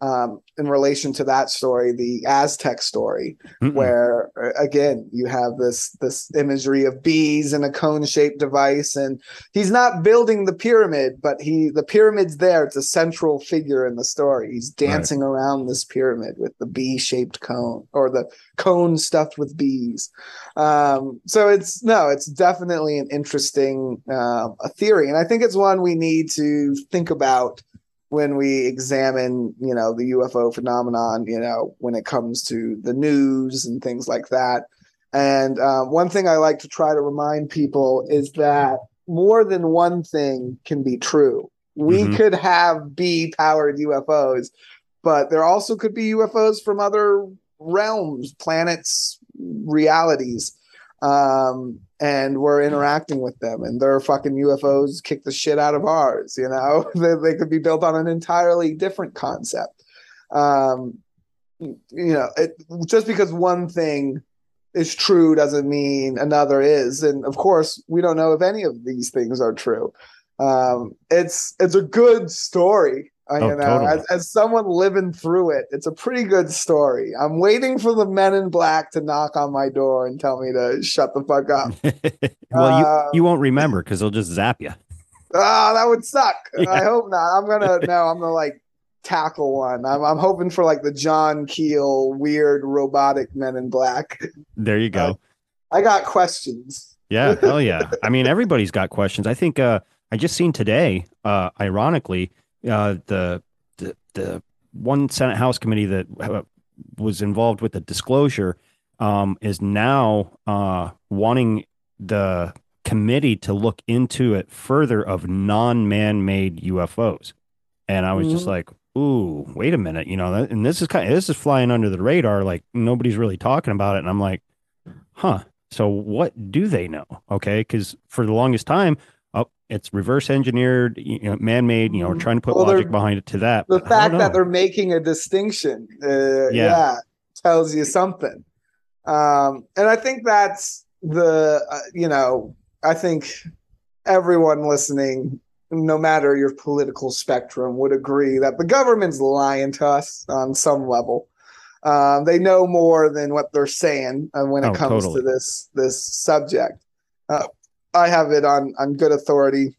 um, in relation to that story the Aztec story Mm-mm. where uh, again you have this this imagery of bees in a cone shaped device and he's not building the pyramid but he the pyramid's there. It's a central figure in the story. He's dancing around this pyramid with the bee shaped cone or the cone stuffed with bees. Um so it's no it's definitely an interesting uh, a theory and i think it's one we need to think about when we examine you know the ufo phenomenon you know when it comes to the news and things like that. And uh, one thing i like to try to remind people is that more than one thing can be true. We Mhm. could have bee powered ufos but there also could be ufos from other realms planets realities um and we're interacting with them and their fucking ufos kick the shit out of ours you know? [laughs] They, they could be built on an entirely different concept. Um you know it, just because one thing is true doesn't mean another is and of course we don't know if any of these things are true. Um it's it's a good story uh, Oh, you know totally. as, as someone living through it it's a pretty good story i'm waiting for the men in black to knock on my door and tell me to shut the fuck up [laughs] well, Uh, you you won't remember because they'll just zap you. Oh, that would suck. [laughs] Yeah. I hope not. I'm gonna no. I'm gonna like tackle one. I'm I'm hoping for like the John Keel weird robotic Men in Black. There you go. I got questions. Yeah, hell yeah. I mean, everybody's got questions. I think uh, I just seen today, uh, ironically, uh, the, the the one Senate House committee that uh, was involved with the disclosure um, is now uh, wanting the committee to look into it further of non-man-made UFOs. And I was just Mhm. like, ooh, wait a minute, you know, that, and this is kind of, this is flying under the radar. Like nobody's really talking about it. And I'm like, huh. So what do they know? Okay. Cause for the longest time, it's reverse engineered, you know, man made, you know, we're trying to put Well, logic behind it to that. The fact that they're making a distinction, uh, yeah. Yeah. tells you something. Um, and I think that's the, uh, you know, I think everyone listening, no matter your political spectrum, would agree that the government's lying to us on some level. Um, they know more than what they're saying uh, when it Oh, comes totally. to this this subject. Uh, I have it on on good authority.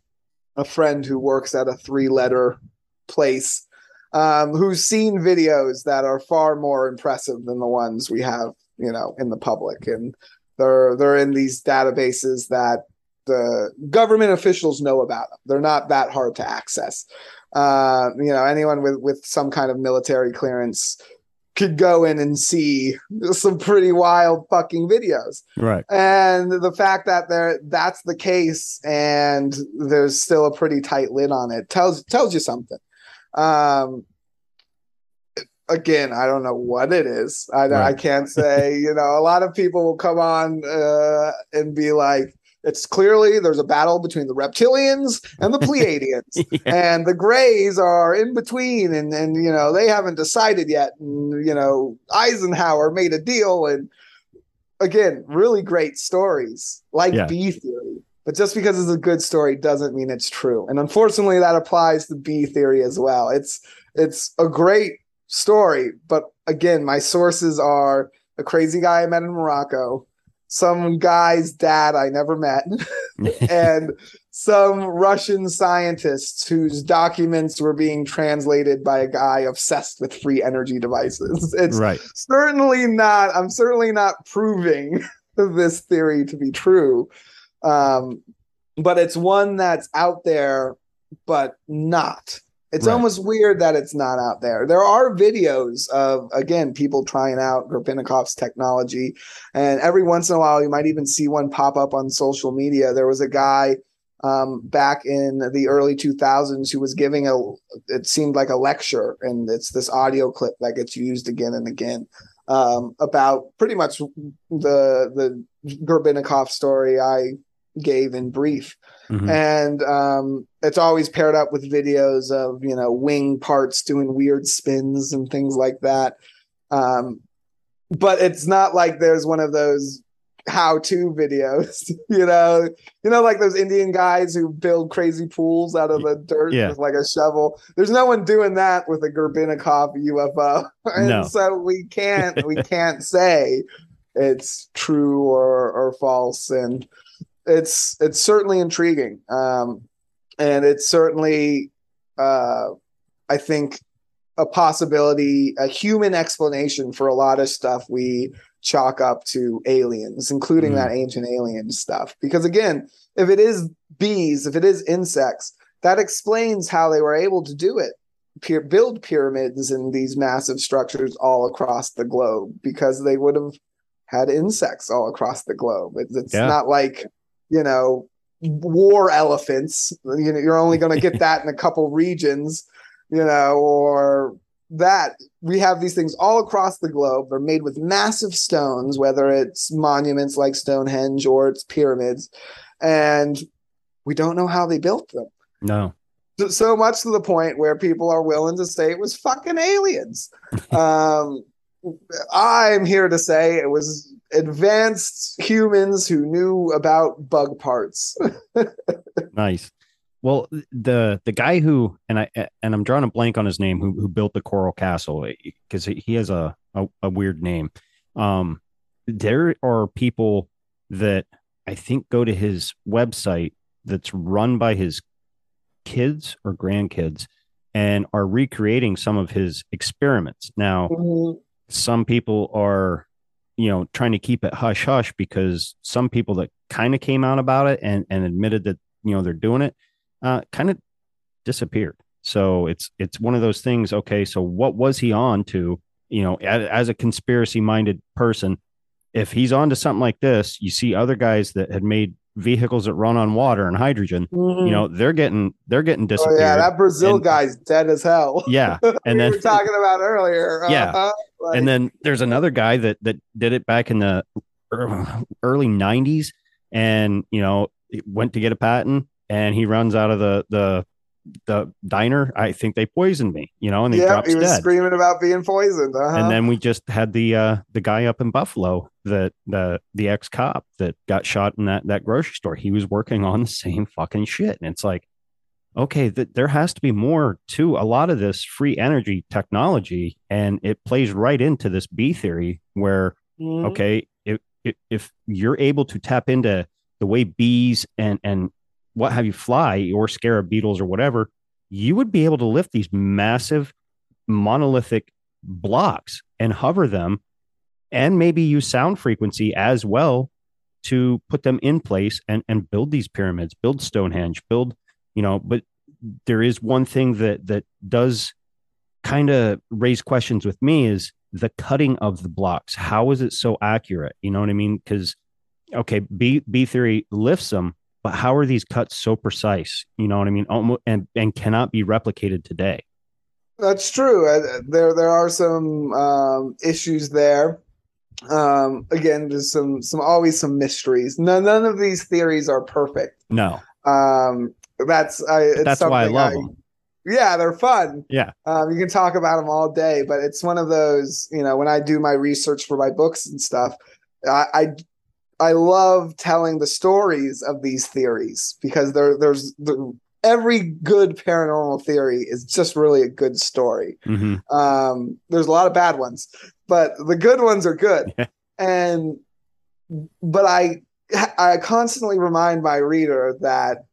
A friend who works at a three letter place um, who's seen videos that are far more impressive than the ones we have, you know, in the public, and they're they're in these databases that the government officials know about. They're not that hard to access. Uh, you know, anyone with with some kind of military clearance could go in and see some pretty wild fucking videos. Right. and the fact that there that's the case and there's still a pretty tight lid on it tells tells you something. Um again i don't know what it is. I, I can't say you know a lot of people will come on uh and be like it's clearly there's a battle between the reptilians and the [laughs] pleiadians. Yeah. and the grays are in between and and you know they haven't decided yet. And you know eisenhower made a deal and again really great stories like Yeah. bee theory. But just because it's a good story doesn't mean it's true. And unfortunately that applies to bee theory as well. It's it's a great story but again my sources are a crazy guy i met in morocco some guy's dad i never met [laughs] and some Russian scientists whose documents were being translated by a guy obsessed with free energy devices. [laughs] It's right. certainly not, I'm certainly not proving [laughs] this theory to be true. Um, but it's one that's out there, but not. It's Right. almost weird that it's not out there. There are videos of, again, people trying out Grebennikov's technology. And every once in a while, you might even see one pop up on social media. There was a guy um, back in the early 2000s who was giving a, it seemed like a lecture, and it's this audio clip that gets used again and again um, about pretty much the the Grebennikov story I gave in brief Mhm. and um, it's always paired up with videos of you know wing parts doing weird spins and things like that um, but it's not like there's one of those how-to videos [laughs] you know you know like those indian guys who build crazy pools out of the dirt Yeah. with like a shovel there's no one doing that with a Grebennikov ufo [laughs] and No. so we can't we can't say it's true or or false and it's it's certainly intriguing um and it's certainly uh i think a possibility a human explanation for a lot of stuff we chalk up to aliens including Mhm. that ancient alien stuff because again if it is bees if it is insects that explains how they were able to do it build pyramids and these massive structures all across the globe because they would have had insects all across the globe it's, it's Yeah. not like you know war elephants you know you're only going to get [laughs] that in a couple regions you know or that we have these things all across the globe they're made with massive stones whether it's monuments like stonehenge or it's pyramids and we don't know how they built them No. so- so much to the point where people are willing to say it was fucking aliens. [laughs] um, I'm here to say it was advanced humans who knew about bug parts. [laughs] Nice. Well, the the guy who and I and I'm drawing a blank on his name who who built the Coral Castle because he has a, a a weird name. Um, there are people that I think go to his website that's run by his kids or grandkids and are recreating some of his experiments. Now, some people are you know trying to keep it hush hush because some people that kind of came out about it and and admitted that you know they're doing it uh kind of disappeared. So it's it's one of those things okay so what was he on to you know as, as a conspiracy minded person if he's on to something like this you see other guys that had made vehicles that run on water and hydrogen, Mhm. you know, they're getting they're getting oh disappeared. yeah, that Brazil And- guy's dead as hell. Yeah, [laughs] and we then were talking about earlier. Yeah. uh, like- and then there's another guy that that did it back in the early 90s and you know went to get a patent and he runs out of the the the diner i think they poisoned me you know and he yeah, drops he was dead screaming about being poisoned. Uh-huh. and then we just had the uh the guy up in buffalo that the the ex-cop that got shot in that that grocery store he was working on the same fucking shit and it's like okay th- there has to be more to a lot of this free energy technology and it plays right into this bee theory where Mhm. okay if, if if you're able to tap into the way bees and and what have you fly or scarab beetles or whatever you would be able to lift these massive monolithic blocks and hover them and maybe use sound frequency as well to put them in place and and build these pyramids build stonehenge build you know but there is one thing that that does kind of raise questions with me is the cutting of the blocks. How is it so accurate? You know what i mean? Because okay bee bee theory lifts them but how are these cuts so precise you know what i mean Almost, and and cannot be replicated today That's true. Uh, There there are some um, issues there. Um, again, there's some some always some mysteries. None none of these theories are perfect. no Um, that's I. It's that's why i love them Yeah, they're fun. yeah Um, you can talk about them all day, but it's one of those. You know, when I do my research for my books and stuff, I I, I love telling the stories of these theories because there there's the, every good paranormal theory is just really a good story. hmm Um, there's a lot of bad ones, but the good ones are good. Yeah. And but I I constantly remind my reader that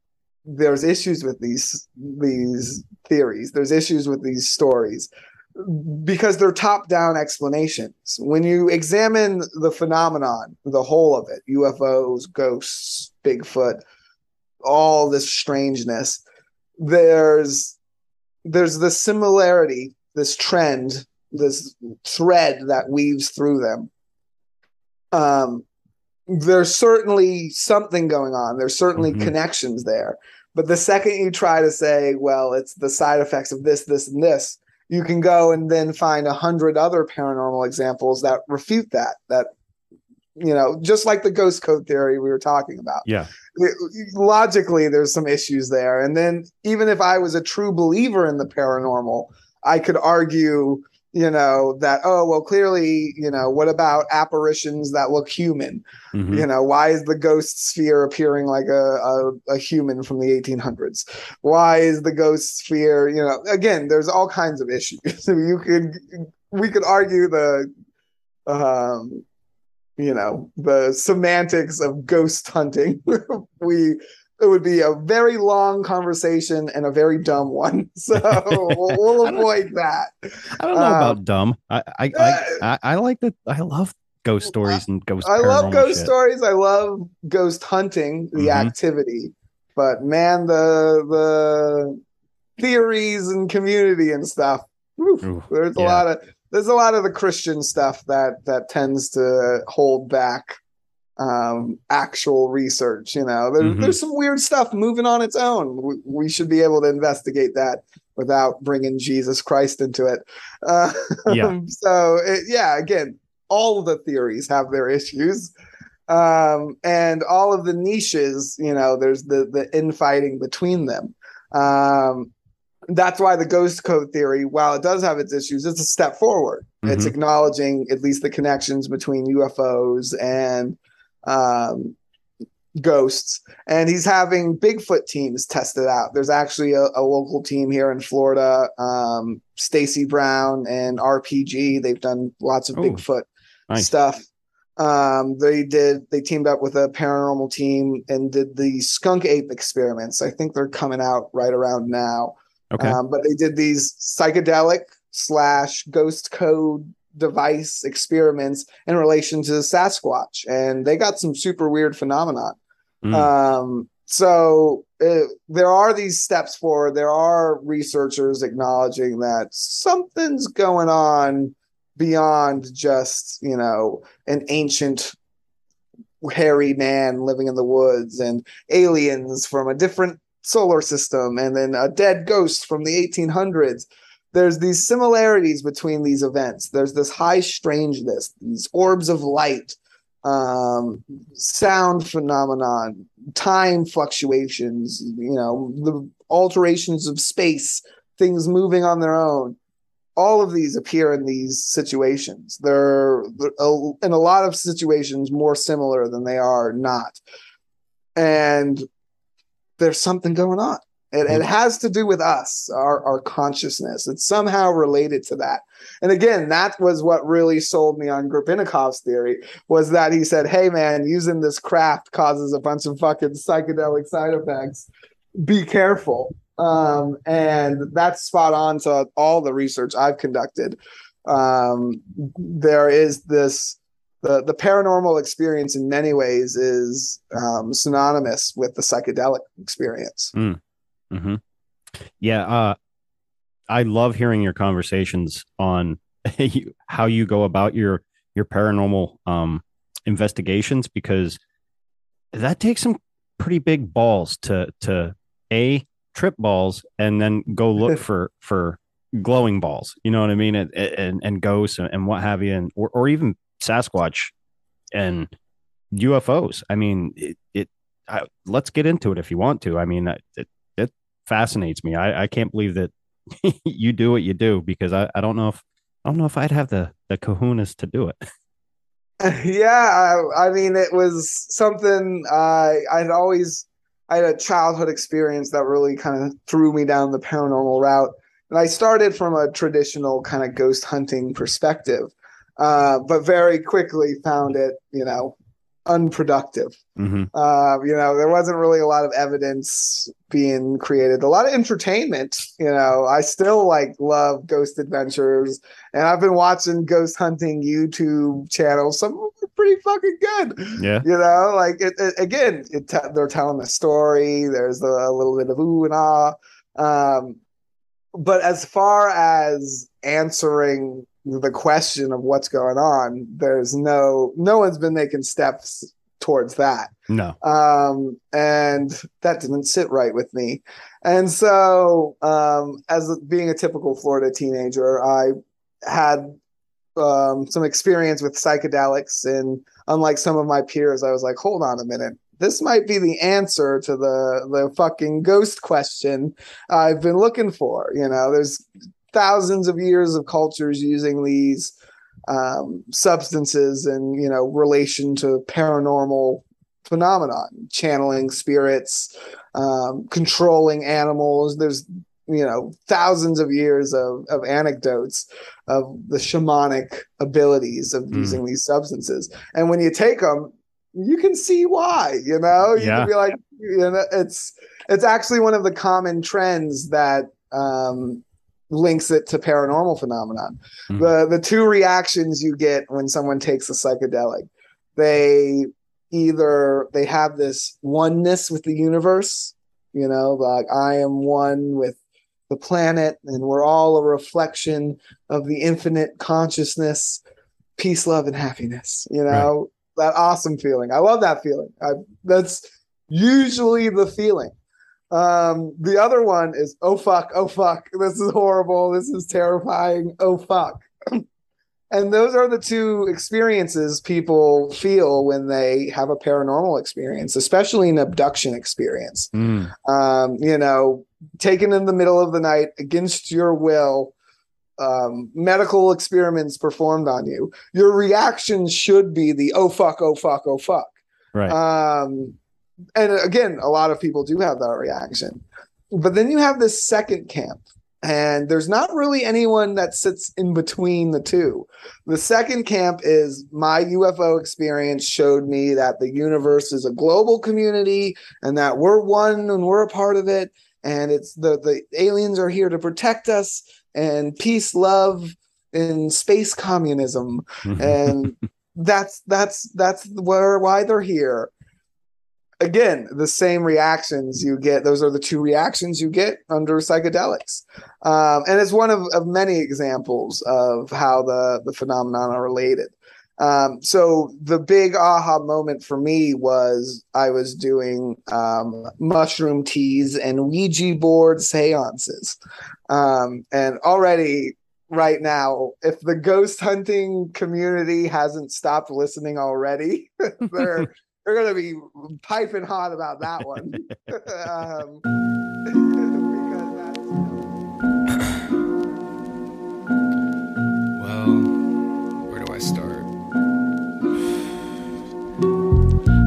there's issues with these these theories. There's issues with these stories because they're top-down explanations. When you examine the phenomenon, the whole of it, UFOs, ghosts, Bigfoot, all this strangeness, there's there's this similarity, this trend, this thread that weaves through them. Um, there's certainly something going on. There's certainly Mhm. connections there. But the second you try to say, well, it's the side effects of this, this, and this, you can go and then find a hundred other paranormal examples that refute that. That you know, just like the ghost code theory we were talking about yeah logically there's some issues there and then even if i was a true believer in the paranormal i could argue you know that oh well clearly you know what about apparitions that look human? Mhm. you know why is the ghost sphere appearing like a, a, a human from the 1800s why is the ghost sphere you know again there's all kinds of issues. [laughs] You could we could argue the um you know the semantics of ghost hunting. [laughs] We it would be a very long conversation and a very dumb one [laughs] so we'll, we'll avoid that i don't know Um, about dumb I I, I I I like that i love ghost stories and ghost I love ghost shit. stories. I love ghost hunting, the Mhm. activity. But man, the the theories and community and stuff. Ooh, there's a yeah. lot of there's a lot of the Christian stuff that that tends to hold back um actual research you know there, Mhm. there's some weird stuff moving on its own we, we should be able to investigate that without bringing jesus christ into it uh, Yeah. [laughs] so it, yeah again all of the theories have their issues um and all of the niches you know there's the the infighting between them um that's why the ghost code theory while it does have its issues it's a step forward it's Mhm. acknowledging at least the connections between ufos and um ghosts. And he's having bigfoot teams tested out. There's actually a, a local team here in florida um stacy brown and rpg they've done lots of Oh, bigfoot nice. stuff. Um they did they teamed up with a paranormal team and did the skunk ape experiments. I think they're coming out right around now. Okay. Um, but they did these psychedelic slash ghost code device experiments in relation to the Sasquatch, and they got some super weird phenomenon. Mm. Um, so uh, there are these steps forward. There are researchers acknowledging that something's going on beyond just you know an ancient hairy man living in the woods and aliens from a different solar system and then a dead ghost from the 1800s there's these similarities between these events there's this high strangeness these orbs of light um, sound phenomenon time fluctuations you know the alterations of space things moving on their own all of these appear in these situations. They're, they're in a lot of situations more similar than they are not. And there's something going on. It, it has to do with us, our, our consciousness. It's somehow related to that. And again, that was what really sold me on Grebennikov's theory was that he said, hey, man, using this craft causes a bunch of fucking psychedelic side effects. Be careful um, and that's spot on to all the research I've conducted. Um, there is this the the paranormal experience in many ways is um, synonymous with the psychedelic experience. Mm. Mm-hmm. Yeah, uh, I love hearing your conversations on [laughs] how you go about your your paranormal um, investigations because that takes some pretty big balls to to a trip balls and then go look [laughs] for for glowing balls. You know what I mean? And and, and ghosts and, what have you, and or, or even Sasquatch and UFOs. I mean, it. it I, let's get into it if you want to. I mean, it, it fascinates me. I, I can't believe that [laughs] you do what you do because I, I don't know if I don't know if I'd have the the kahunas to do it. [laughs] yeah, I, I mean, it was something I I'd always I had a childhood experience that really kind of threw me down the paranormal route. And I started from a traditional kind of ghost hunting perspective, uh, but very quickly found it, you know, unproductive. Mm-hmm. Uh, you know, there wasn't really a lot of evidence being created, a lot of entertainment. You know, I still like love ghost adventures, and I've been watching ghost hunting YouTube channels. Some of them are pretty fucking good. Yeah, you know, like it, it, again, it t- they're telling a story. There's a, a, little bit of ooh and ah. Um, but as far as answering the question of what's going on there's no no one's been making steps towards that. No. Um and that didn't sit right with me. And so um as being a typical florida teenager i had um some experience with psychedelics and unlike some of my peers i was like hold on a minute. This might be the answer to the the fucking ghost question I've been looking for. You know, there's thousands of years of cultures using these um, substances and you know relation to paranormal phenomenon channeling spirits um, controlling animals there's you know thousands of years of, of anecdotes of the shamanic abilities of mm. using these substances and when you take them you can see why you know you yeah. can be like you know it's it's actually one of the common trends that um, links it to paranormal phenomenon. Mm-hmm. The the two reactions you get when someone takes a psychedelic, they either they have this oneness with the universe, you know, like I am one with the planet and we're all a reflection of the infinite consciousness, peace, love, and happiness. You know, right. that awesome feeling. I love that feeling. I, that's usually the feeling. Um, the other one is oh fuck, oh fuck, this is horrible, this is terrifying, oh fuck. [clears throat] and those are the two experiences people feel when they have a paranormal experience, especially an abduction experience. Mm. Um, you know, taken in the middle of the night against your will, um, medical experiments performed on you. Your reaction should be the oh fuck, oh fuck, oh fuck. Right. Um, and again, a lot of people do have that reaction. But then you have this second camp, and there's not really anyone that sits in between the two. The second camp is my UFO experience showed me that the universe is a global community and that we're one and we're a part of it. And it's the, the aliens are here to protect us and peace, love, and space communism. Mm-hmm. and [laughs] that's that's that's where why they're here again the same reactions you get. Those are the two reactions you get under psychedelics. Um, and it's one of, of many examples of how the the phenomenon are related. Um, so the big aha moment for me was I was doing um, mushroom teas and Ouija board seances. Um, and already right now, if the ghost hunting community hasn't stopped listening already, [laughs] they're they're gonna be piping hot about that one. [laughs] [laughs] um, [laughs] well, where do I start?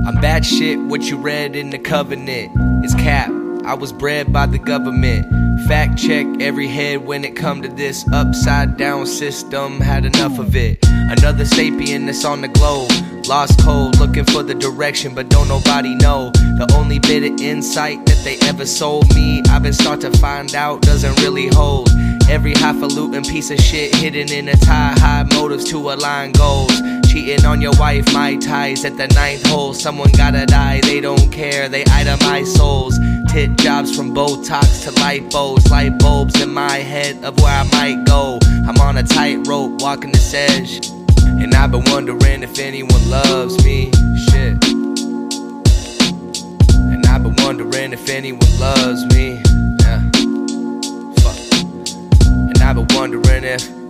I'm bad shit. What you read in the covenant is cap. I was bred by the government. Fact check every head when it come to this upside down system. Had enough of it. Another sapien that's on the globe. Lost cold, looking for the direction, but don't nobody know. The only bit of insight that they ever sold me, I've been start to find out doesn't really hold. Every highfalutin piece of shit hidden in a tie, high motives to align goals. Cheating on your wife, my ties at the ninth hole. Someone gotta die, they don't care, they itemize souls. Tit jobs from Botox to lipos, light bulbs in my head of where I might go. I'm on a tightrope, walking this edge. And I've been wondering if anyone loves me. Shit. And I've been wondering if anyone loves me. Yeah. Fuck. And I've been wondering if.